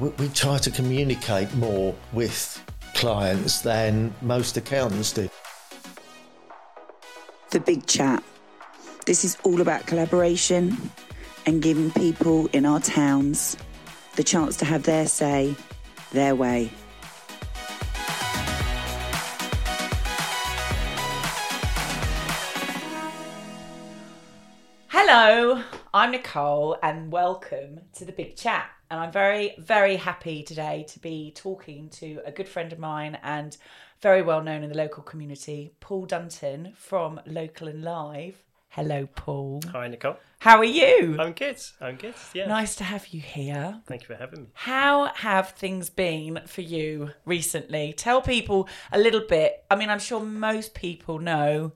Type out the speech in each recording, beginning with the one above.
we, we try to communicate more with clients than most accountants do. The Big Chat. This is all about collaboration and giving people in our towns the chance to have their say, their way. Hello, I'm Nicole, and welcome to the Big Chat. And I'm very, very happy today to be talking to a good friend of mine and very well known in the local community, Paul Dunton from Local and Live. Hello, Paul. Hi, Nicole. How are you? I'm good. I'm good. Yeah. Nice to have you here. Thank you for having me. How have things been for you recently? Tell people a little bit. I mean, I'm sure most people know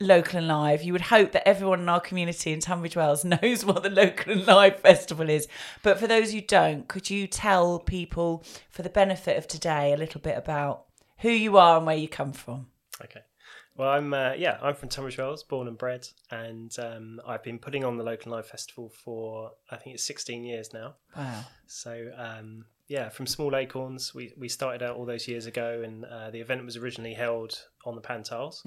Local and Live. You would hope that everyone in our community in Tunbridge Wells knows what the Local and Live Festival is. But for those who don't, could you tell people, for the benefit of today, a little bit about who you are and where you come from? Okay. Well, I'm uh, yeah, I'm from Tunbridge Wells, born and bred, and um, I've been putting on the Local and Live Festival for I think it's 16 years now. Wow. So um, yeah, from small acorns, we, we started out all those years ago, and uh, the event was originally held on the Pantiles,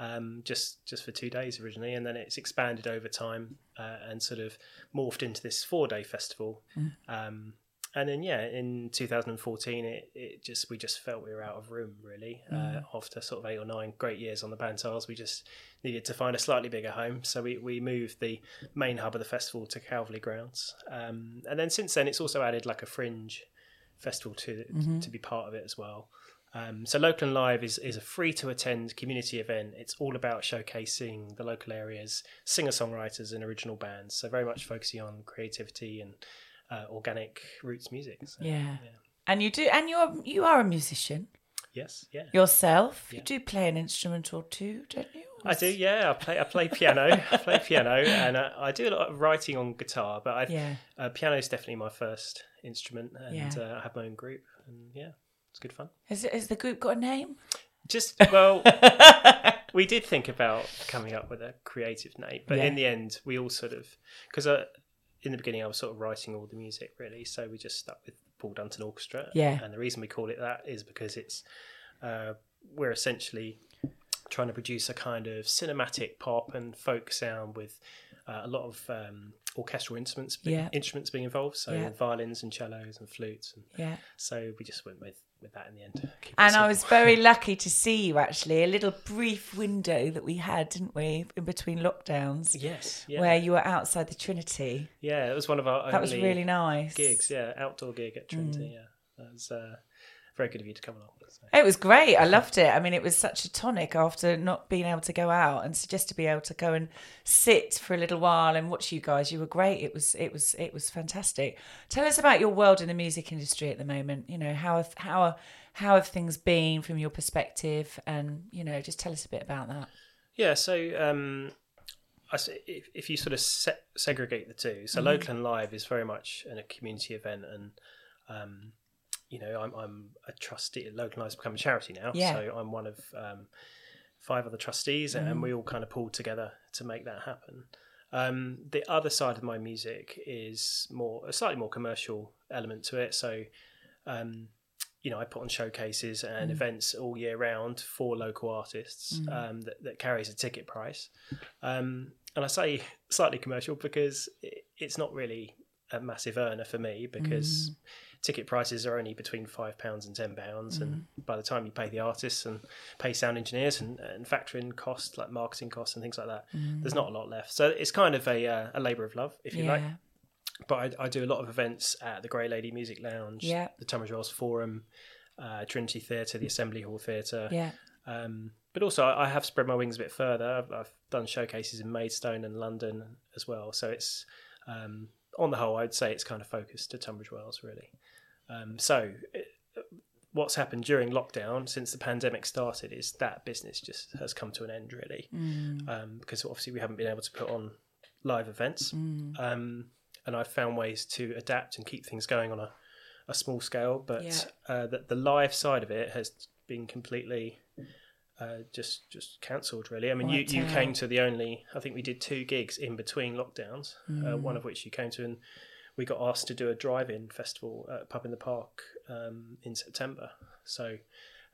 um, just just for two days originally, and then it's expanded over time uh, and sort of morphed into this four day festival. Um, and then yeah, in 2014, it, it just we just felt we were out of room really. Uh, after sort of eight or nine great years on the Pantiles, we just needed to find a slightly bigger home. So we, we moved the main hub of the festival to Calverley Grounds, um, and then since then it's also added like a fringe festival to to be part of it as well. Um, so Local and Live is, is a free to attend community event. It's all about showcasing the local areas, singer songwriters, and original bands. So very much focusing on creativity and uh, organic roots music. So, Yeah. And you do, and you're you are a musician Yes. Yeah. yourself. You do play an instrument or two, don't you? I do. Yeah. I play. I play piano. I play piano, and uh, I do a lot of writing on guitar. But I, Yeah. uh, piano is definitely my first instrument, and Yeah. uh, I have my own group, and yeah, it's good fun. Has, has the group got a name? Just well, we did think about coming up with a creative name, but Yeah. in the end, we all sort of because uh, in the beginning I was sort of writing all the music really, so we just stuck with Paul Dunton Orchestra. Yeah. and the reason we call it that is because it's uh, we're essentially trying to produce a kind of cinematic pop and folk sound with uh, a lot of um, orchestral instruments Yeah. instruments being involved, so Yeah. violins and cellos and flutes, and Yeah. so we just went with with that in the end. And I was very lucky to see you actually. A little brief window that we had, didn't we, in between lockdowns, yes, yeah. where you were outside the Trinity. Yeah, it was one of our That was really nice. gigs. Yeah, outdoor gig at Trinity. Mm. Yeah, that was uh, very good of you to come along. So. It was great. I loved it. I mean, it was such a tonic after not being able to go out, and so just to be able to go and sit for a little while and watch you guys. You were great. It was, it was, it was fantastic. Tell us about your world in the music industry at the moment. You know how have, how are, how have things been from your perspective, and you know, just tell us a bit about that. Yeah, so um, if, if you sort of se- segregate the two, Mm-hmm. so local and live is very much in a community event, and um, you know, I'm, I'm a trustee. Local and become a charity now, Yeah. so I'm one of um, five other trustees, Mm-hmm. and we all kind of pulled together to make that happen. Um, the other side of my music is more a slightly more commercial element to it. So, um, you know, I put on showcases Mm. and events all year round for local artists um, that, that carries a ticket price. Um, and I say slightly commercial because it, it's not really a massive earner for me because ticket prices are only between five pounds and ten pounds, and by the time you pay the artists and pay sound engineers and, and factor in costs like marketing costs and things like that, there's not a lot left. So it's kind of a uh, a labour of love, if you like but I, I do a lot of events at the Grey Lady Music Lounge, Yeah. the Tunbridge Wells Forum, uh, Trinity Theatre, the Assembly Hall Theatre. Yeah. Um, but also, I I have spread my wings a bit further. I've, I've done showcases in Maidstone and London as well. So it's, um, on the whole, I'd say it's kind of focused to Tunbridge Wells, really. Um, so, it, what's happened during lockdown since the pandemic started is that business just has come to an end really, um, because obviously we haven't been able to put on live events, um, and I've found ways to adapt and keep things going on a, a small scale, but Yeah. uh, that the live side of it has been completely. Uh, just just cancelled really. I mean, you, you came to the only. I think we did two gigs in between lockdowns. Uh, Mm. one of which you came to, and we got asked to do a drive-in festival at pub in the park um, in September. So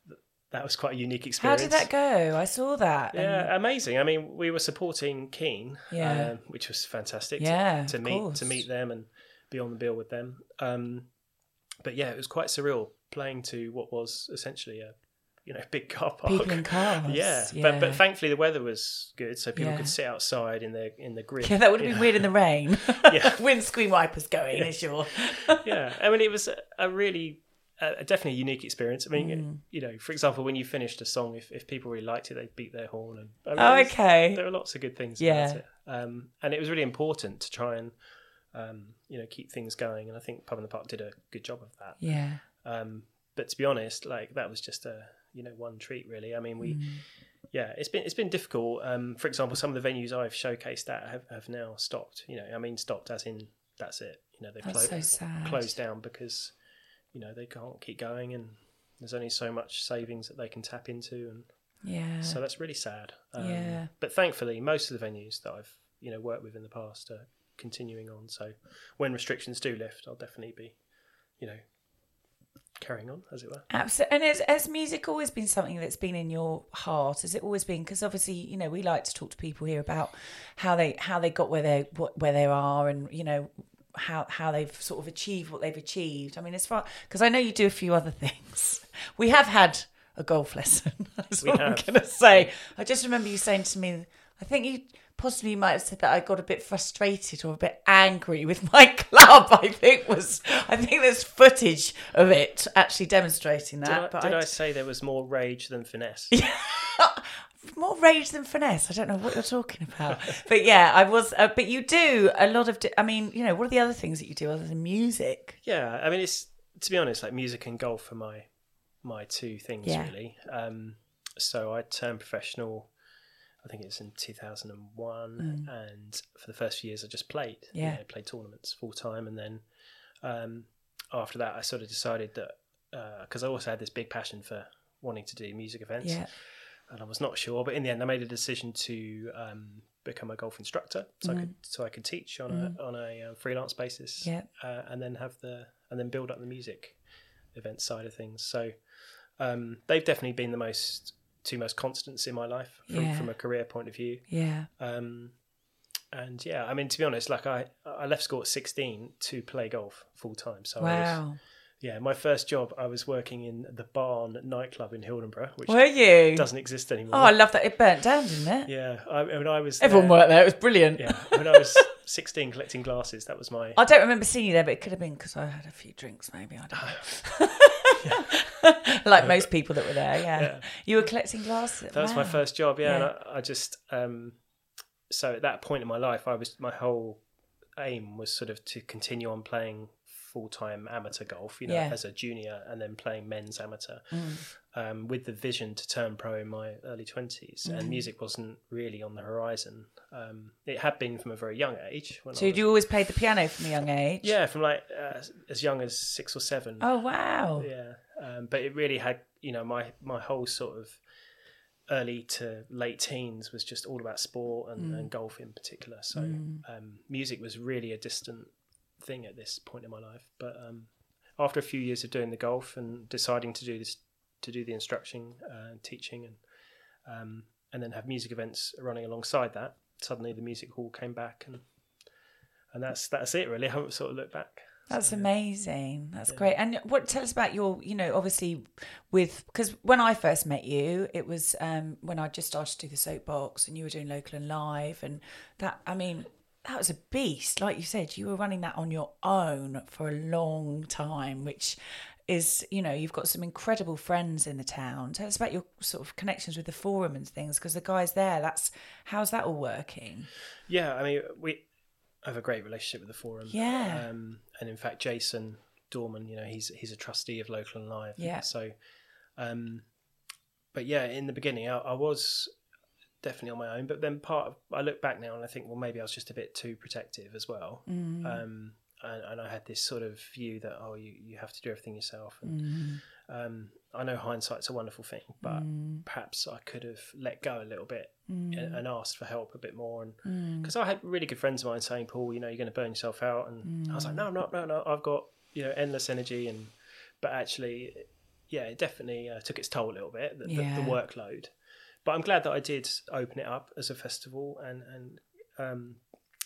th- that was quite a unique experience. How did that go? I saw that. and- Yeah, amazing. I mean, we were supporting Keane, Yeah. um, which was fantastic. Yeah, to, to meet course. to meet them and be on the bill with them. Um, but yeah, it was quite surreal playing to what was essentially a you know big car park. People in cars, Yeah, yeah. but but thankfully the weather was good, so people Yeah. could sit outside in the in the grid. Yeah, that would have been know. weird in the rain. Yeah. Windscreen wipers going, is your. yeah, I mean, it was a, a really, uh, definitely a unique experience. I mean, Mm. you know, for example, when you finished a song, if, if people really liked it, they beat their horn. And I mean, Oh, was- okay. There were lots of good things Yeah. about it, um, and it was really important to try and, um, you know, keep things going. And I think Pub in the Park did a good job of that. Yeah. Um, but to be honest, like that was just a you know one treat really. I mean, we. Mm. Yeah, it's been it's been difficult. Um, for example, some of the venues I've showcased at have, have now stopped. You know, I mean, stopped as in that's it. You know, they've clo- so closed down because you know they can't keep going, and there's only so much savings that they can tap into, and Yeah. so that's really sad. Um, Yeah. But thankfully, most of the venues that I've you know worked with in the past are continuing on. So when restrictions do lift, I'll definitely be, you know, carrying on as it were. Absolutely. And has, has music always been something that's been in your heart? Has it always been? Because obviously, you know, we like to talk to people here about how they how they got where they what where they are, and you know how how they've sort of achieved what they've achieved. I mean, as far because I know you do a few other things. We have had a golf lesson. That's We what I'm going to say. I just remember you saying to me. I think you possibly you might have said that I got a bit frustrated or a bit angry with my club. I think was I think there's footage of it actually demonstrating that. Did, I, but did I I say there was more rage than finesse? more rage than finesse. I don't know what you're talking about, but yeah, I was. Uh, but you do a lot of. di- I mean, you know, what are the other things that you do other than music? Yeah, I mean, it's to be honest, like music and golf are my my two things Yeah. really. Um, so I turned professional. I think it's in 2001, and for the first few years, I just played. you Mm. Yeah. know, played tournaments full time, and then um, after that, I sort of decided that because I also had this big passion for wanting to do music events, Yeah, and I was not sure, but in the end, I made a decision to um, become a golf instructor, so I could so I could teach on a on a uh, freelance basis, Mm. Yeah. uh, and then have the and then build up the music event side of things. So um, they've definitely been the most two most constants in my life from, Yeah. from a career point of view. yeah, Um, and yeah, I mean, to be honest, like I, I left school at 16 to play golf full time. So I was, wow. yeah, my first job, I was working in the Barn nightclub in Hildenborough, which Were you? doesn't exist anymore. Oh, I love that it burnt down, didn't it? yeah, I, when I was Everyone there- worked there. It was brilliant. Yeah, when I was 16 collecting glasses, that was my. I don't remember seeing you there, but it could have been because I had a few drinks, maybe. I don't know. like most people that were there, yeah. Yeah. You were collecting glasses. That was my first job, yeah. And Yeah. I, I just, um, so at that point in my life, I was my whole aim was sort of to continue on playing full time amateur golf, you know. Mm. as a junior, and then playing men's amateur, um, with the vision to turn pro in my early twenties. Mm. And music wasn't really on the horizon. Um, it had been from a very young age. So was, you always played the piano from a young age? yeah, from like uh, as young as six or seven. Oh, wow. Yeah, um, but it really had you know my my whole sort of early to late teens was just all about sport and, Mm. and golf in particular. So um, music was really a distant thing at this point in my life. But um, after a few years of doing the golf and deciding to do this to do the instruction uh, and teaching and um, and then have music events running alongside that, suddenly the music hall came back and and that's that's it really. I haven't sort of looked back. That's So, amazing. That's great. And what tell us about your, you know, obviously with because when I first met you, it was um, when I just started to do the soapbox, and you were doing local and live, and that I mean that was a beast. Like you said, you were running that on your own for a long time, which is you know you've got some incredible friends in the town. Tell us about your sort of connections with the forum and things because the guys there. That's how's that all working? Yeah, I mean, we have a great relationship with the forum. Yeah. Um, and in fact, Jason Dorman, you know, he's he's a trustee of Local and Live. Yeah. So, um, but yeah, in the beginning, I, I was definitely on my own. But then part of I look back now and I think, well, maybe I was just a bit too protective as well. Mm. Um, and, and I had this sort of view that oh, you, you have to do everything yourself. And Mm. um, I know hindsight's a wonderful thing, but Mm. perhaps I could have let go a little bit Mm. and, and asked for help a bit more. And Mm. because I had really good friends of mine saying, "Paul, you know, you're going to burn yourself out," and I was like, "No, I'm not no, no, no. I've got you know endless energy." And but actually, yeah, it definitely uh, took its toll a little bit the, Yeah. the, the workload. But I'm glad that I did open it up as a festival and and um,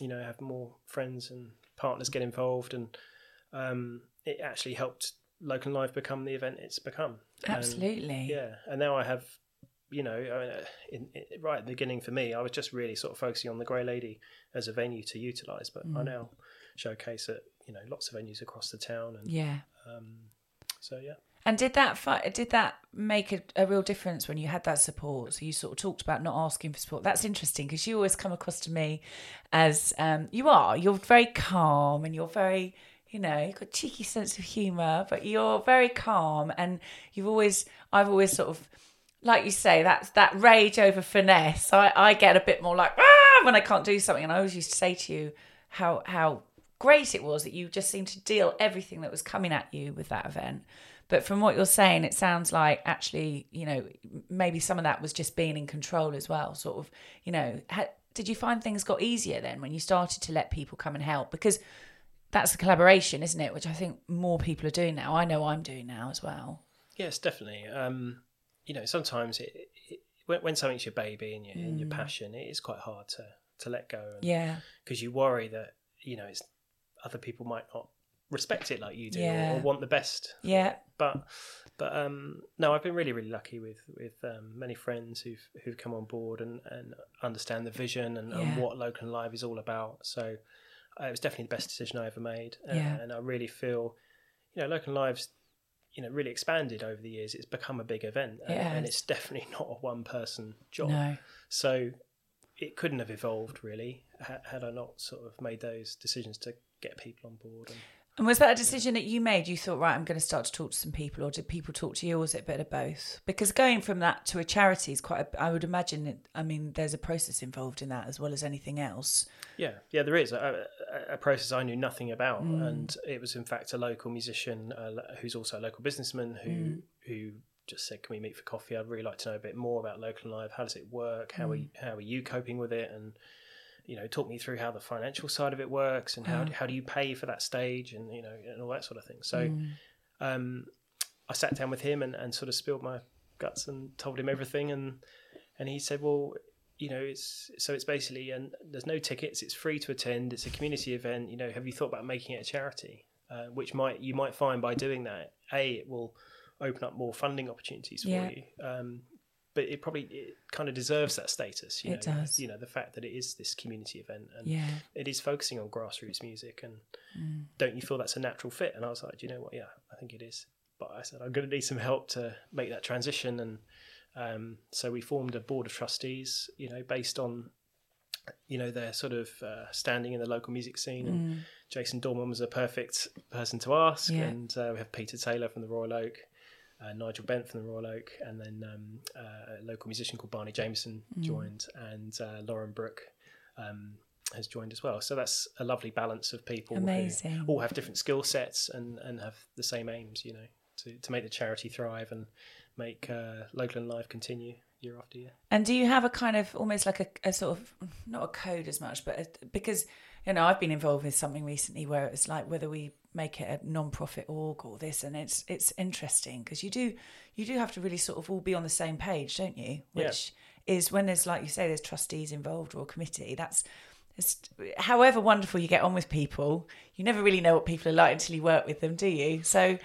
you know have more friends and partners get involved, and um, it actually helped Local Live become the event it's become. And- Absolutely. yeah, and now I have, you know, I mean, uh, in, in, right at the beginning for me, I was just really sort of focusing on the Grey Lady as a venue to utilise, but I now showcase at you know lots of venues across the town, and Yeah. um, so yeah. And did that did that make a, a real difference when you had that support? So you sort of talked about not asking for support. That's interesting because you always come across to me as um, you are. You're very calm and you're very, you know, you've got a cheeky sense of humour, but you're very calm and you've always, I've always sort of, like you say, that that rage over finesse. I, I get a bit more like ah when I can't do something, and I always used to say to you how how great it was that you just seemed to deal everything that was coming at you with that event. But from what you're saying, it sounds like actually, you know, maybe some of that was just being in control as well. Sort of, you know, ha- did you find things got easier then when you started to let people come and help? Because that's the collaboration, isn't it? Which I think more people are doing now. I know I'm doing now as well. Yes, definitely. Um, you know, sometimes it, it, when, when something's your baby and your, and your passion, it is quite hard to to let go. And, Yeah. because you worry that you know it's other people might not respect it like you do Yeah. or, or want the best Yeah. but but um no i've been really really lucky with with um, many friends who've who've come on board and and understand the vision and, and what local and live is all about so uh, it was definitely the best decision i ever made uh, Yeah. and i really feel you know local and live's you know really expanded over the years it's become a big event and, and it's definitely not a one person job No. so it couldn't have evolved really had I not sort of made those decisions to get people on board. And And was that a decision that you made? You thought, right, I'm going to start to talk to some people, or did people talk to you, or was it a bit of both? Because going from that to a charity is quite. A, I would imagine. It, I mean, there's a process involved in that as well as anything else. yeah, yeah, there is a, a, process I knew nothing about, and it was in fact a local musician uh, who's also a local businessman who who just said, "Can we meet for coffee? I'd really like to know a bit more about local live. How does it work? How are you, how are you coping with it?" and you know, talk me through how the financial side of it works and how how do you pay for that stage and you know and all that sort of thing. So um, I sat down with him and, and sort of spilled my guts and told him everything and and he said, well, you know, it's so it's basically and there's no tickets, it's free to attend, it's a community event. You know, have you thought about making it a charity? Uh, which might you might find by doing that, a it will open up more funding opportunities for Yeah. you. Um, but it probably it kind of deserves that status. You It know, does. You know, the fact that it is this community event and Yeah. it is focusing on grassroots music and don't you feel that's a natural fit and i was like do you know what yeah i think it is but i said i'm going to need some help to make that transition and um, so we formed a board of trustees you know based on you know their sort of uh, standing in the local music scene and jason dorman was a perfect person to ask Yeah. and uh, we have peter taylor from the royal oak uh, Nigel Bent from the Royal Oak, and then um, uh, a local musician called Barney Jameson joined, and uh, Lauren Brooke um, has joined as well. So that's a lovely balance of people Amazing. who all have different skill sets and, and have the same aims, you know, to, to make the charity thrive and make uh, local and live continue year after year. And do you have a kind of almost like a, a sort of not a code as much, but a, because you know I've been involved with something recently where it's like whether we make it a non-profit org or this, and it's it's interesting because you do you do have to really sort of all be on the same page, don't you? Yeah. Which is when there's like you say there's trustees involved or a committee. That's it's, however wonderful you get on with people, you never really know what people are like until you work with them, do you? So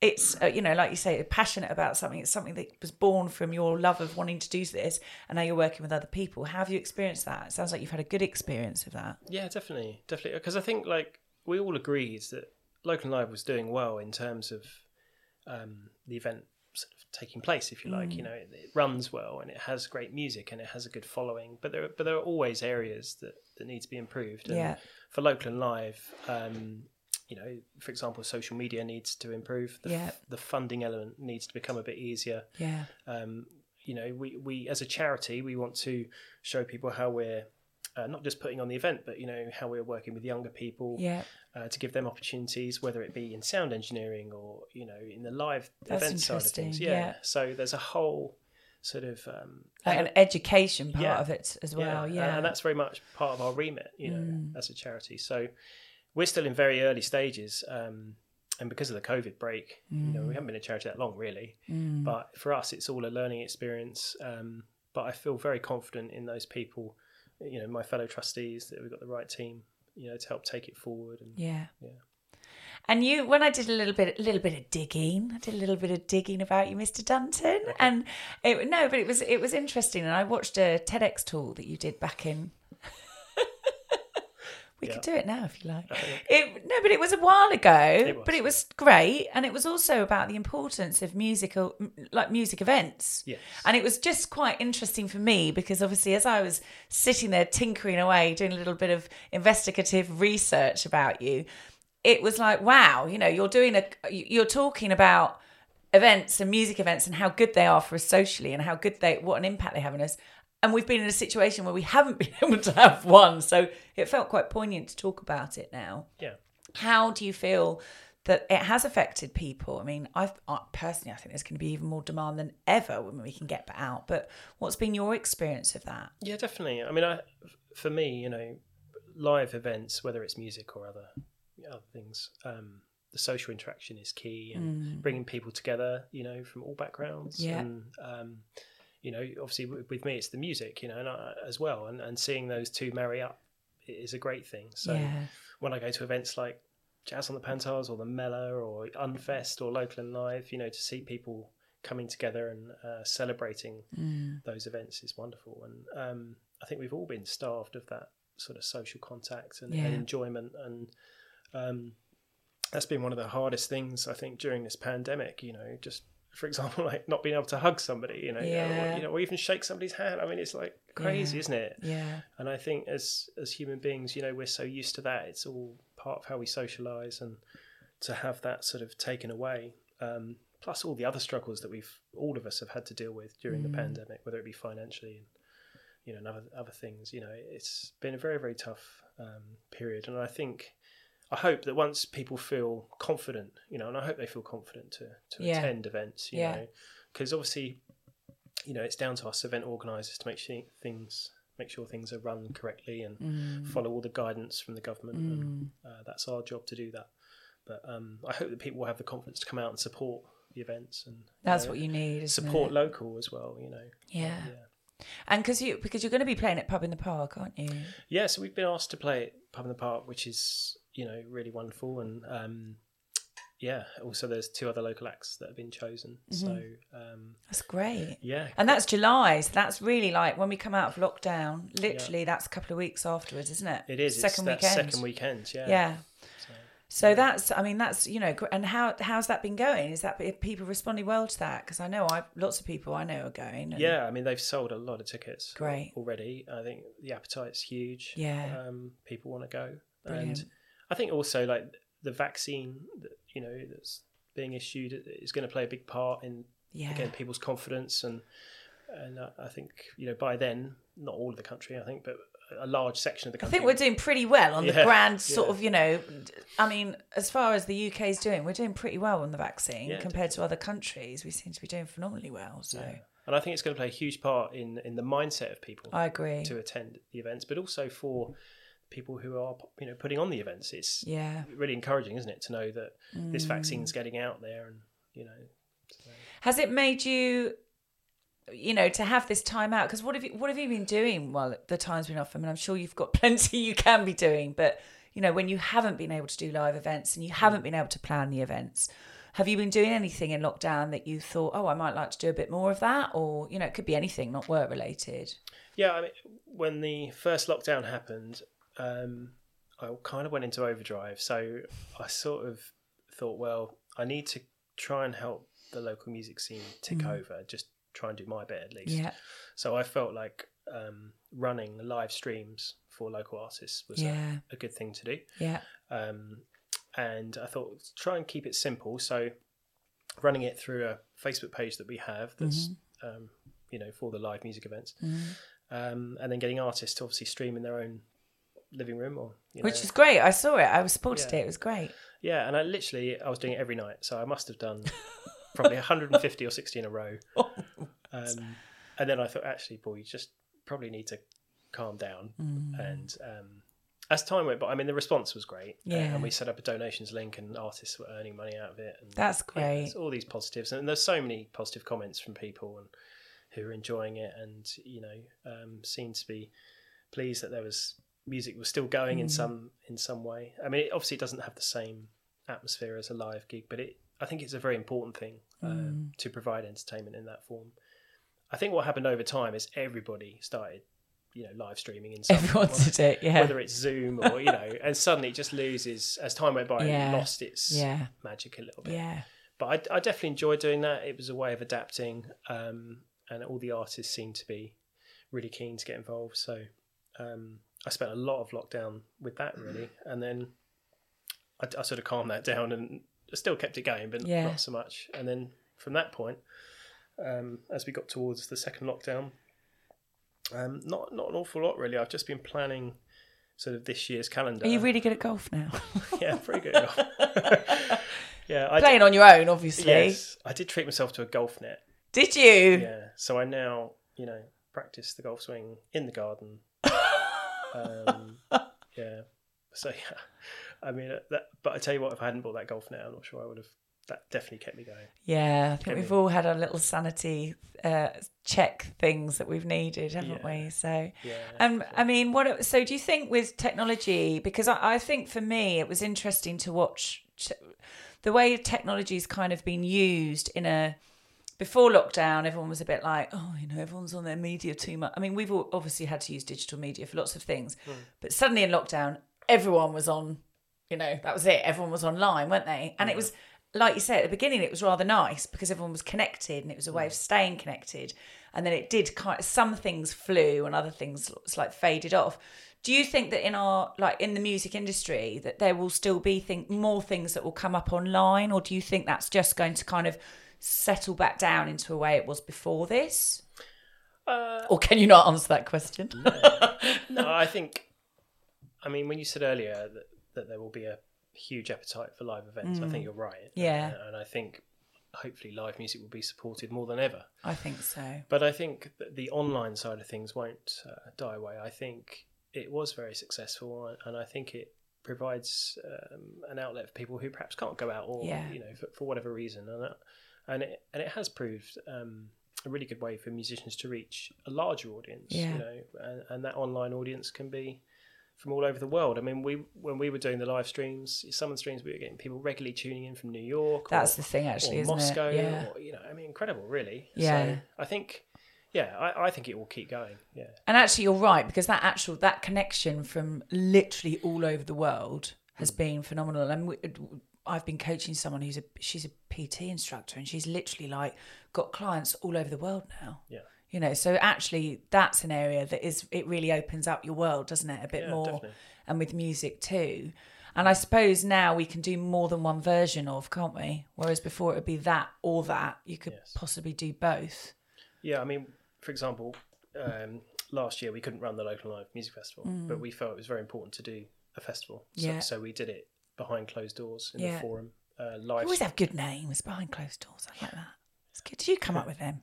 it's uh, you know like you say passionate about something it's something that was born from your love of wanting to do this and now you're working with other people how have you experienced that it sounds like you've had a good experience of that Yeah, definitely, definitely. Because I think like we all agreed that Local Live was doing well in terms of um, the event sort of taking place, if you like. You know, it, it runs well and it has great music and it has a good following. But there, but there are always areas that, that need to be improved. And Yeah. For Local and Live, um, you know, for example, social media needs to improve. The, Yeah. the funding element needs to become a bit easier. Yeah. Um, you know, we, we as a charity, we want to show people how we're uh, not just putting on the event, but you know how we're working with younger people Yeah. uh, to give them opportunities, whether it be in sound engineering or you know in the live That's event side of things. Yeah. yeah. So there's a whole sort of um, Like an education part Yeah. of it as well. and- Yeah. and that's very much part of our remit, you know, Mm. as a charity. So we're still in very early stages, um, and because of the COVID break, you know, Mm. we haven't been a charity that long, really. But for us, it's all a learning experience. Um, but I feel very confident in those people, you know, my fellow trustees that we've got the right team, you know, to help take it forward. And Yeah. Yeah. And you, when I did a little bit, a little bit of digging, I did a little bit of digging about you, Mr. Dunton, and it, no, but it was it was interesting, and I watched a TEDx talk that you did back in. We could do it now if you like. Oh, it, no, but it was a while ago. was. But it was great, and it was also about the importance of musical, like music events. Yes. And it was just quite interesting for me because obviously, as I was sitting there tinkering away, doing a little bit of investigative research about you, it was like, wow, you know, you're doing a, you're talking about events and music events and how good they are for us socially and how good they, what an impact they have on us. And we've been in a situation where we haven't been able to have one. So it felt quite poignant to talk about it now. yeah. How do you feel that it has affected people? I mean, I I- personally, I think there's going to be even more demand than ever when we can get out. But what's been your experience of that? Yeah, definitely. I mean, I, for me, you know, live events, whether it's music or other other things, um, the social interaction is key, and bringing people together, you know, from all backgrounds. Mm. Yeah. And, um, you know, obviously with, me, it's the music, you know, and I, as well, and, and seeing those two marry up is a great thing. So Yeah. when I go to events like Jazz on the Pantiles or the Mela or Unfest or Local and Live, you know, to see people coming together and uh, celebrating Mm. those events is wonderful. And um, I think we've all been starved of that sort of social contact and, and enjoyment. And um, that's been one of the hardest things, I think, during this pandemic, you know, just for example, like not being able to hug somebody, you know, Yeah. or, you know, or even shake somebody's hand. I mean, it's like crazy, Yeah. isn't it? Yeah. And I think as as human beings, you know, we're so used to that. It's all part of how we socialize, and to have that sort of taken away, um, plus all the other struggles that we've all of us have had to deal with during the pandemic, whether it be financially and you know and other other things. You know, it's been a very very tough um, period, and I think. I hope that once people feel confident, you know, and I hope they feel confident to, to Yeah. attend events, you Yeah. know, because obviously, you know, it's down to us event organisers to make sure things make sure things are run correctly and Mm. follow all the guidance from the government. And, uh, that's our job to do that. But um, I hope that people will have the confidence to come out and support the events and That's know, what you need. Support It? local as well. You know. Yeah. Yeah. And because you because you're going to be playing at Pub in the Park, aren't you? Yeah, so we've been asked to play at Pub in the Park, which is you know really wonderful, and um, yeah, also there's two other local acts that have been chosen. So um, That's great. yeah, And that's July, so that's really like when we come out of lockdown. Literally, that's a couple of weeks afterwards, isn't it? it is second it's weekend. second weekend. Yeah, Yeah. So that's, I mean, that's you know, and how how's that been going? Is that people responding well to that? Because I know I lots of people I know are going. and- Yeah, I mean they've sold a lot of tickets Great. already. I think the appetite's huge. Yeah. um, people want to go, Brilliant. and I think also like the vaccine, that, you know, that's being issued is going to play a big part in Yeah. again people's confidence and and I think you know by then not all of the country I think but a large section of the country. I think we're doing pretty well on the grand sort yeah. of, you know. I mean, as far as the UK is doing, we're doing pretty well on the vaccine Yeah, compared to other countries. We seem to be doing phenomenally well. So and I think it's going to play a huge part in in the mindset of people I agree. to attend the events but also for people who are you know putting on the events it's Yeah. really encouraging isn't it to know that this Mm. vaccine's getting out there and you know Has it made you, you know, to have this time out? Because what have you what have you been doing while the time's been off? I mean, I'm sure you've got plenty you can be doing, but you know, when you haven't been able to do live events and you haven't been able to plan the events, have you been doing anything in lockdown that you thought, oh, I might like to do a bit more of that, or you know, it could be anything, not work related. Yeah, I mean, when the first lockdown happened, um, I kind of went into overdrive. So I sort of thought, well, I need to try and help the local music scene tick over, just try and do my bit at least. Yeah. So I felt like um, running live streams for local artists was Yeah. a, a good thing to do. Yeah, Um, and I thought try and keep it simple. So running it through a Facebook page that we have that's Mm-hmm. um, you know for the live music events, um, and then getting artists to obviously stream in their own living room or you Which is great. I saw it. I was supported Yeah. it. It was great. yeah. And I literally I was doing it every night, so I must have done probably 150 or 60 in a row. Oh, Um, and then I thought, actually, boy, you just probably need to calm down. Mm. And um, as time went by, I mean, the response was great. Uh, Yeah. and we set up a donations link, and artists were earning money out of it. And, That's great. there's all these positives, and there's so many positive comments from people and who are enjoying it, and you know, um, seem to be pleased that there was music was still going Mm. in some in some way. I mean, it, obviously, it doesn't have the same atmosphere as a live gig, but it I think it's a very important thing um, Mm. to provide entertainment in that form. I think what happened over time is everybody started, you know, live streaming in some Everyone did it. Yeah. whether it's Zoom or you know, and suddenly it just loses as time went by. Yeah. It lost its Yeah. magic a little bit. yeah. But I, I definitely enjoyed doing that. It was a way of adapting, um, and all the artists seemed to be really keen to get involved. So um, I spent a lot of lockdown with that really, and then I, I sort of calmed that down and still kept it going, but Yeah. not so much. And then from that point, um, as we got towards the second lockdown, um, not not an awful lot really. I've just been planning sort of this year's calendar. Are you really good at golf now? yeah, pretty good. yeah, I Playing on your own, obviously. Yes, I did treat myself to a golf net. Did you? Yeah, so I now, you know, practice the golf swing in the garden. um, yeah, so yeah, I mean, that, but I tell you what, if I hadn't bought that golf net, I'm not sure I would have. That definitely kept me going. Yeah, I think Can we've we? all had our little sanity uh, check things that we've needed, haven't Yeah. we? So, Yeah. um, I mean, what? So, do you think with technology? Because I, I think for me, it was interesting to watch t- the way technology's kind of been used in a. Before lockdown, everyone was a bit like, oh, you know, everyone's on their media too much. I mean, we've all obviously had to use digital media for lots of things, but suddenly in lockdown, everyone was on you know, that was it. Everyone was online, weren't they? And it was, like you said at the beginning, it was rather nice because everyone was connected and it was a way of staying connected. And then it did kind of, some things flew and other things like faded off. Do you think that in our, like in the music industry, that there will still be think, more things that will come up online? Or do you think that's just going to kind of settle back down into a way it was before this? Uh, Or can you not answer that question? no, I think. I mean, when you said earlier that, that there will be a huge appetite for live events, I think you're right. Mm. Yeah. Uh, and I think hopefully live music will be supported more than ever. I think so. But I think the online side of things won't uh, die away. I think it was very successful, and I think it provides um, an outlet for people who perhaps can't go out or Yeah. you know for, for whatever reason, and that, and it and it has proved um, a really good way for musicians to reach a larger audience. Yeah. You know, and, and that online audience can be from all over the world. I mean, we when we were doing the live streams, some of the streams we were getting people regularly tuning in from New York. That's or- the thing, actually, Moscow? Yeah. or, you know, I mean, incredible, really. Yeah. So I think, yeah, I, I think it will keep going. Yeah. And actually, you're right because that actual that connection from literally all over the world has mm. been phenomenal. And we, I've been coaching someone who's a she's a PT instructor, and she's literally like got clients all over the world now. Yeah. You know, so actually, that's an area that is it really opens up your world, doesn't it? A bit Yeah, more, definitely. and with music too. And I suppose now we can do more than one version of, can't we? Whereas before it would be that or that. You could Yes. possibly do both. Yeah, I mean, for example, um, last year we couldn't run the local live music festival, but we felt it was very important to do a festival. So, Mm. Yeah. so we did it behind closed doors in Yeah. the forum, uh, You live. always have good names behind closed doors. I like that. It's good. Do you come up with them?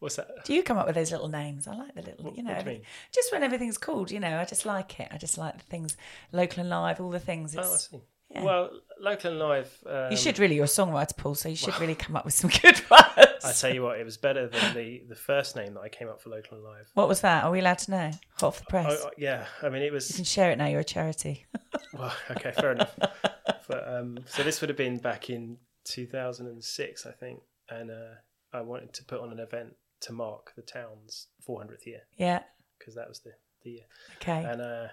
What's that? Do you come up with those little names? I like the little, What- you know, you just when everything's called, you know, I just like it. I just like the things, local and live, all the things. Oh, I see. yeah. Well, local and live. Um, you should really, you're a songwriter, Paul, so you should really come up with some good words. I tell you what, it was better than the, the first name that I came up for local and live. what was that? Are we allowed to know? Hot off the press. Oh, oh, yeah, I mean, it was. you can share it now. You're a charity. Well, okay, fair enough. But um, so this would have been back in 2006, I think, and uh, I wanted to put on an event to mark the town's 400th year yeah. because that was the the year, Okay. and uh,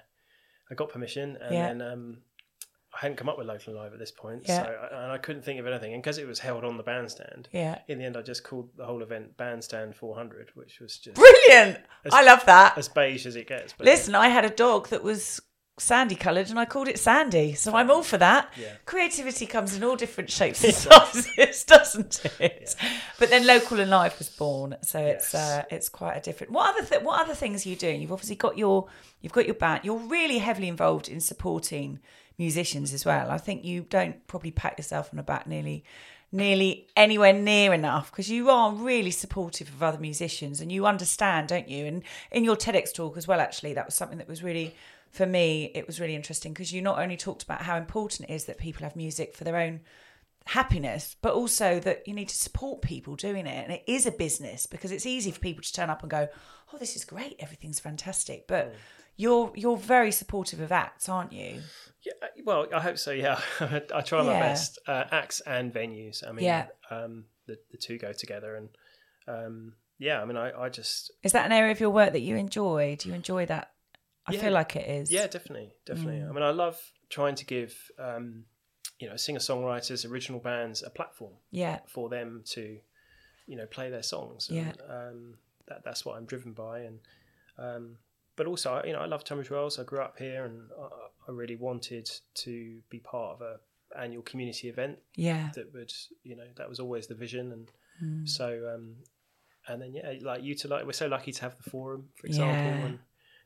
I got permission, and Yeah. then um, I hadn't come up with local live at this point, Yeah. so I, and I couldn't think of anything, and because it was held on the bandstand. yeah. In the end, I just called the whole event Bandstand 400, which was just Brilliant. I love that. as beige as it gets. But Listen, I had a dog that was sandy coloured and I called it Sandy. So I'm all for that. Yeah. Creativity comes in all different shapes and sizes, doesn't it? But then Local and Live was born, so it's Yes. uh, it's quite a different. What other th- what other things are you doing? You've obviously got your you've got your band. You're really heavily involved in supporting musicians as well. I think you don't probably pat yourself on the back nearly nearly anywhere near enough because you are really supportive of other musicians and you understand, don't you? And in your TEDx talk as well, actually, that was something that was really, for me, it was really interesting because you not only talked about how important it is that people have music for their own happiness, but also that you need to support people doing it. And it is a business because it's easy for people to turn up and go, "Oh, this is great, everything's fantastic," but you're you're very supportive of acts, aren't you? Yeah, uh, well, I hope so. Yeah, I try my Yeah. best. Uh, acts and venues. I mean, Yeah. um, the the two go together, and um, yeah, I mean, I, I just Is that an area of your work that you enjoy? Do you enjoy that? I Yeah. feel like it is. yeah, definitely, definitely. Mm. I mean, I love trying to give um, you know singer songwriters, original bands a platform Yeah. for them to you know play their songs. Yeah. And, um, that that's what I'm driven by, and um, but also you know I love Tunbridge Wells. I grew up here, and I, I really wanted to be part of a annual community event Yeah. that would you know that was always the vision and Mm. so um and then yeah like you to like we're so lucky to have the forum for example Yeah. and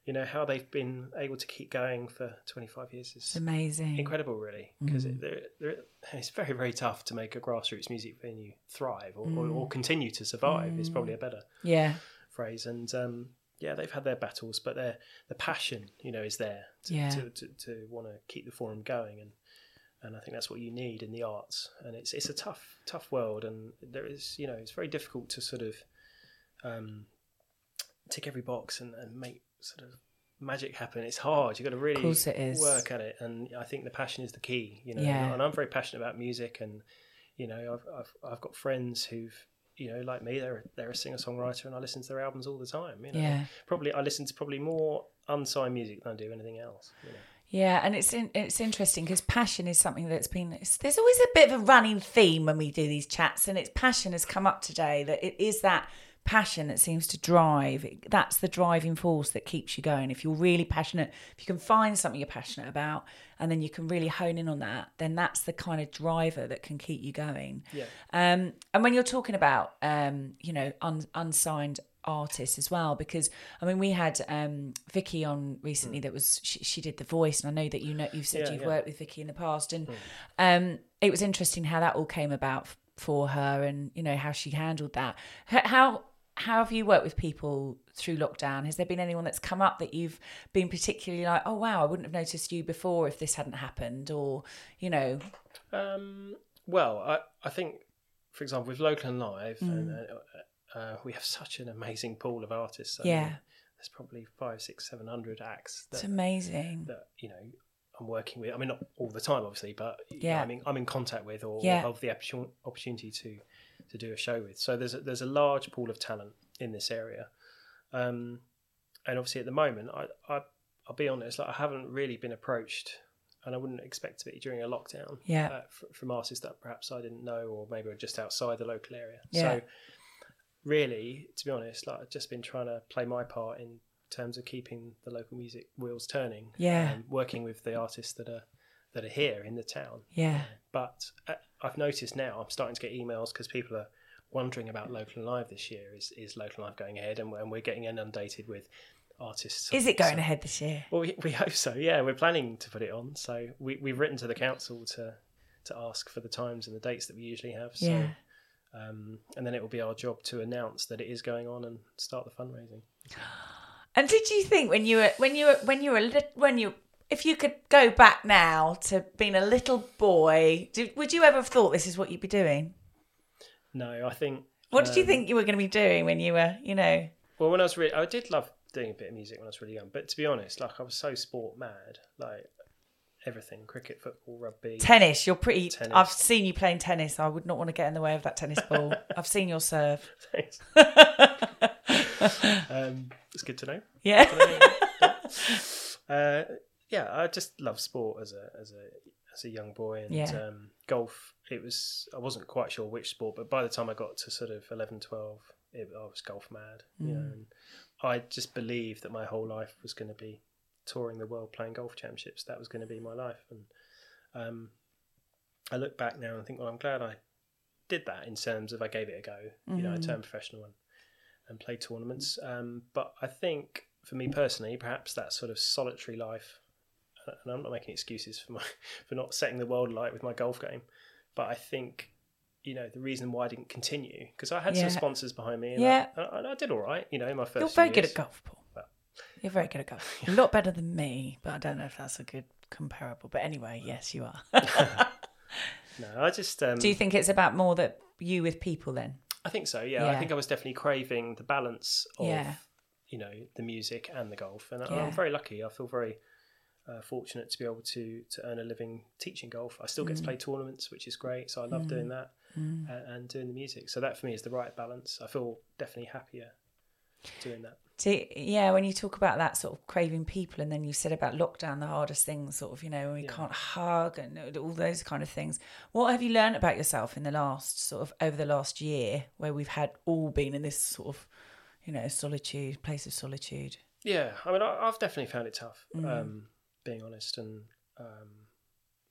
you know how they've been able to keep going for 25 years It's is amazing. incredible really because Mm. it, it's very very tough to make a grassroots music venue thrive or, or, Mm. or continue to survive is probably a better Yeah. phrase and um yeah they've had their battles but their the passion you know is there to, Yeah. to, to, to want to keep the forum going and and I think that's what you need in the arts. And it's it's a tough tough world, and there is you know it's very difficult to sort of um, tick every box and, and make sort of magic happen. It's hard. You've got to really course it is. work at it, and I think the passion is the key. You know, Yeah. and I'm very passionate about music, and you know I've I've, I've got friends who've you know like me they're they're a singer songwriter and I listen to their albums all the time. You know, Yeah. probably I listen to probably more unsigned music than I do anything else. You know. Yeah, and it's in, it's interesting because passion is something that's been. It's, there's always a bit of a running theme when we do these chats, and it's passion has come up today. That it is that passion that seems to drive that's the driving force that keeps you going. If you're really passionate, if you can find something you're passionate about, and then you can really hone in on that, then that's the kind of driver that can keep you going. Yeah. Um, and when you're talking about, um, you know, un- unsigned artists as well, because I mean, we had um, Vicky on recently. That was she, she did the voice, and I know that you know you've said Yeah, you've yeah. worked with Vicky in the past, and um, it was interesting how that all came about for her, and you know how she handled that. How how have you worked with people through lockdown? Has there been anyone that's come up that you've been particularly like, oh wow, I wouldn't have noticed you before if this hadn't happened, or you know, Um, well, I, I think, for example, with Local and Live, and, uh, uh, we have such an amazing pool of artists. I mean, Yeah. there's probably five, six, seven hundred acts it's amazing. that you know I'm working with. I mean, not all the time, obviously, but you know, Yeah. I mean, I'm in contact with or Yeah. have the opportunity to to do a show with. So there's a, there's a large pool of talent in this area, um, and obviously at the moment, I, I I'll be honest, like I haven't really been approached. And I wouldn't expect to be during a lockdown Yeah. uh, f- from artists that perhaps I didn't know, or maybe were just outside the local area. Yeah. So, really, to be honest, like I've just been trying to play my part in terms of keeping the local music wheels turning. Yeah. and working with the artists that are that are here in the town. Yeah. But uh, I've noticed now I'm starting to get emails because people are wondering about local and live this year. Is is local and live going ahead? And, and we're getting inundated with artists. Is it going So- ahead this year? well, we, we hope so. Yeah, we're planning to put it on. So we, we've written to the council to to ask for the times and the dates that we usually have. So, Yeah. um, and then it will be our job to announce that it is going on and start the fundraising. And did you think when you were when you were when you were when you if you could go back now to being a little boy, did, would you ever have thought this is what you'd be doing? No, I think. What did you um, think you were going to be doing when you were, you know? Well, when I was really, I did love doing a bit of music when I was really young. But to be honest, like I was so sport mad, like everything: cricket, football, rugby. Tennis, you're pretty. Tennis. I've seen you playing tennis. I would not want to get in the way of that tennis ball. I've seen your serve. Thanks. um, it's good to know. Yeah. Uh, yeah, I just love sport as a as a as a young boy, and Yeah. um, golf. It was I wasn't quite sure which sport, but by the time I got to sort of 11, 12, it, I was golf mad. You know, Mm. and I just believed that my whole life was going to be touring the world playing golf championships. That was going to be my life, and um, I look back now and think, well, I'm glad I did that in terms of I gave it a go. You know, I turned professional and, and played tournaments. Um, but I think for me personally, perhaps that sort of solitary life, and I'm not making excuses for my for not setting the world alight with my golf game, but I think you know the reason why I didn't continue because I had Yeah. some sponsors behind me, and, Yeah. I, and I did all right. You know, in my 1st You're very good at golf, Paul. Well. You're very good at golf. A lot better than me, but I don't know if that's a good comparable. But anyway, yes, you are. No, I just um, Do you think it's about more that you with people then? I think so. Yeah, I think I was definitely craving the balance of Yeah. you know the music and the golf, and Yeah. I'm very lucky. I feel very uh, fortunate to be able to to earn a living teaching golf. I still get Mm. to play tournaments, which is great. So I love doing that and, and doing the music. So that for me is the right balance. I feel definitely happier doing that. Do yeah, when you talk about that sort of craving people, and then you said about lockdown, the hardest thing, sort of, you know, when we Yeah. can't hug and all those kind of things. What have you learned about yourself in the last sort of over the last year, where we've had all been in this sort of, you know, solitude, place of solitude? Yeah, I mean, I, I've definitely found it tough, Mm. um, being honest, and um,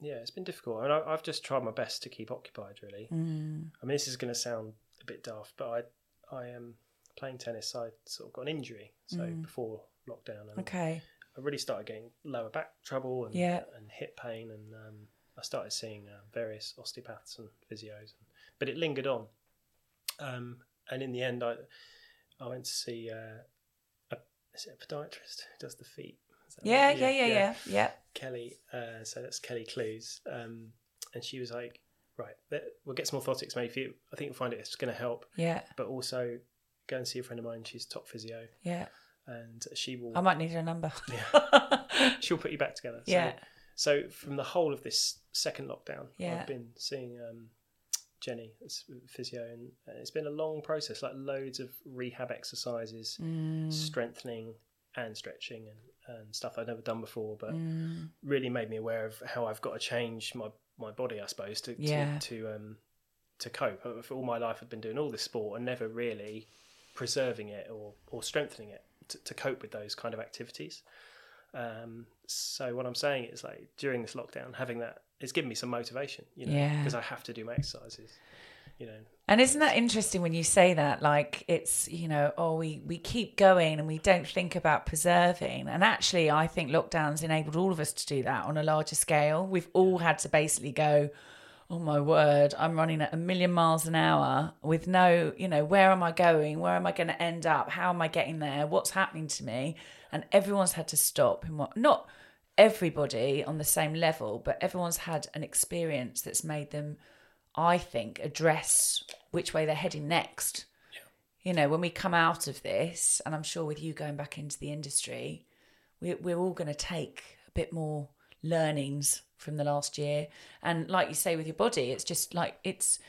yeah, it's been difficult. I mean, I, I've just tried my best to keep occupied. Really, Mm. I mean, this is going to sound a bit daft, but I, I am playing tennis. I sort of got an injury, so before lockdown, and Mm. Okay. I really started getting lower back trouble and Yeah. and hip pain, and um, I started seeing uh, various osteopaths and physios, but it lingered on. Um, and in the end, I I went to see uh, a, is it a podiatrist who does the feet. Yeah, yeah, yeah, yeah, yeah. Kelly, uh, so that's Kelly Clues, um, and she was like, "Right, we'll get some orthotics made for you. I think you'll find it. It's going to help, Yeah, but also go and see a friend of mine. She's top physio, yeah. and she will I might need her number. Yeah. She'll put you back together. So, Yeah. So from the whole of this second lockdown, Yeah. I've been seeing um, Jenny, physio, and it's been a long process. Like loads of rehab exercises, Mm. strengthening and stretching and, and stuff I'd never done before, but Mm. really made me aware of how I've got to change my, my body, I suppose, to Yeah. to to, um, to cope. Uh, For all my life, I've been doing all this sport and never really preserving it or, or strengthening it to, to cope with those kind of activities. Um, so what I'm saying is like during this lockdown, having that it's given me some motivation, you know, Yeah. because I have to do my exercises, you know. And isn't that interesting when you say that? Like it's you know, oh, we we keep going and we don't think about preserving. And actually, I think lockdowns enabled all of us to do that on a larger scale. We've all had to basically go. Oh my word! I'm running at a million miles an hour with no, you know, where am I going? Where am I going to end up? How am I getting there? What's happening to me? And everyone's had to stop. And what? Not everybody on the same level, but everyone's had an experience that's made them I think, address which way they're heading next. You know, when we come out of this, and I'm sure with you going back into the industry, we're, we're all going to take a bit more learnings from the last year. And like you say with your body, it's just like, it's,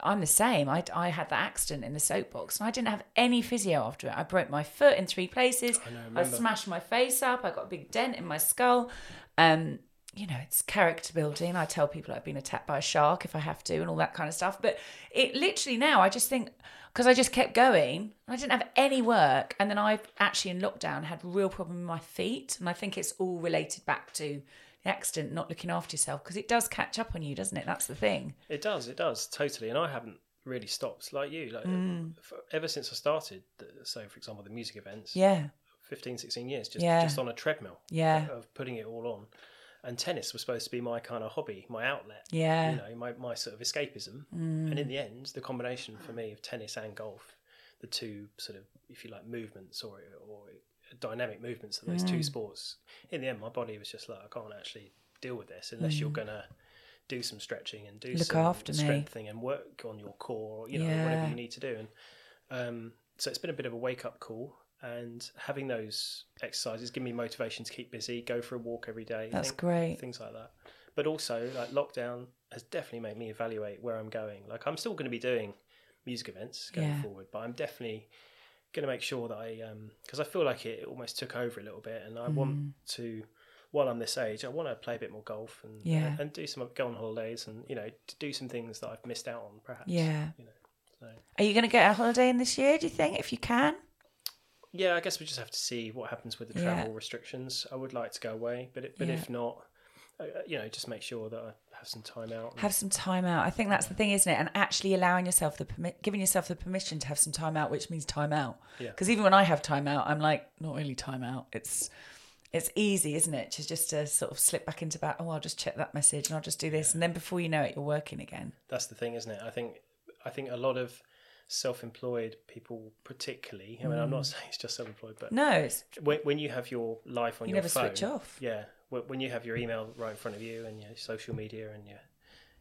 I'm the same. I, I had that accident in the soapbox and I didn't have any physio after it. I broke my foot in three places. I, smashed my face up. I got a big dent in my skull. Um, you know, it's character building. I tell people I've been attacked by a shark if I have to and all that kind of stuff. But it literally now, I just think, because I just kept going, I didn't have any work. And then I've actually in lockdown had real problem with my feet. And I think it's all related back to the accident, not looking after yourself, because it does catch up on you, doesn't it? That's the thing. It does, it does totally, and I haven't really stopped like you. Like Mm. ever since I started, so for example, the music events, Yeah. 15, 16 years, just Yeah. just on a treadmill, Yeah. of putting it all on. And tennis was supposed to be my kind of hobby, my outlet, Yeah. Mm. you know, my, my sort of escapism. And in the end, the combination for me of tennis and golf, the two sort of, if you like, movements or or dynamic movements of those Mm. two sports. In the end, my body was just like, I can't actually deal with this unless you're gonna do some stretching and do Mm. Look some after me. strengthening and work on your core, you know, Yeah. whatever you need to do. And um, so it's been a bit of a wake up call. And having those exercises give me motivation to keep busy, go for a walk every day. That's think- great. Things like that. But also, like lockdown has definitely made me evaluate where I'm going. Like I'm still going to be doing music events going Yeah. forward, but I'm definitely going to make sure that I, because I feel like it almost took over a little bit, and I Mm. want to, while I'm this age, I want to play a bit more golf and Yeah. and do some go on holidays and you know to do some things that I've missed out on perhaps. Yeah. You know, so Are you going to get a holiday in this year, do you think, if you can? Yeah, I guess we just have to see what happens with the Yeah. travel restrictions. I would like to go away, but it, but Yeah. if not, uh, uh, you know, just make sure that I have some time out. and- have some time out. I think that's the thing, isn't it? And actually allowing yourself the permit, giving yourself the permission to have some time out, which means time out. Yeah. Because even when I have time out, I'm like, not really time out. It's it's easy, isn't it? To just to sort of slip back into that. Oh, I'll just check that message and I'll just do this, and then before you know it, you're working again. That's the thing, isn't it? I think I think a lot of self-employed people, particularly. I mean, I'm not saying it's just self-employed, but. No, it's when, when you have your life on You your never phone, switch off. Yeah, when you have your email right in front of you and your social media and your,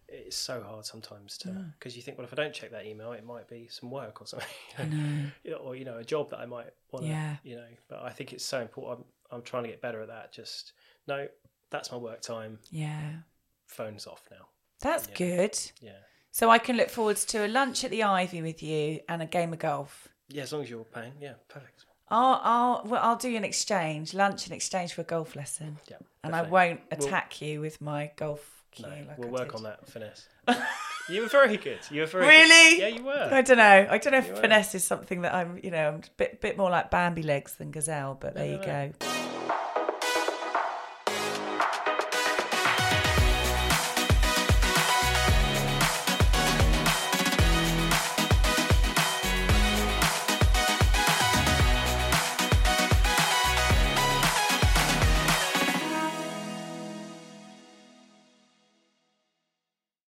it's so hard sometimes to Mm. because you think, well, if I don't check that email, it might be some work or something, you know, or you know, a job that I might want Yeah. you know. But I think it's so important. I'm I'm trying to get better at that. Just no, that's my work time. yeah. Phone's off now. That's good. Yeah, So I can look forward to a lunch at the Ivy with you and a game of golf. yeah. As long as you're paying, yeah, perfect. I'll, I'll, well, I'll do an exchange, lunch in exchange for a golf lesson. Yeah, And I won't We'll- attack you with my golf cue. No, like we'll I work did. on that finesse. you were very good. You were very Really? Good. Yeah, you were. I don't know. I don't know if You were. finesse is something that I'm, you know, I'm a bit, bit more like Bambi legs than gazelle, but there you no, no. go.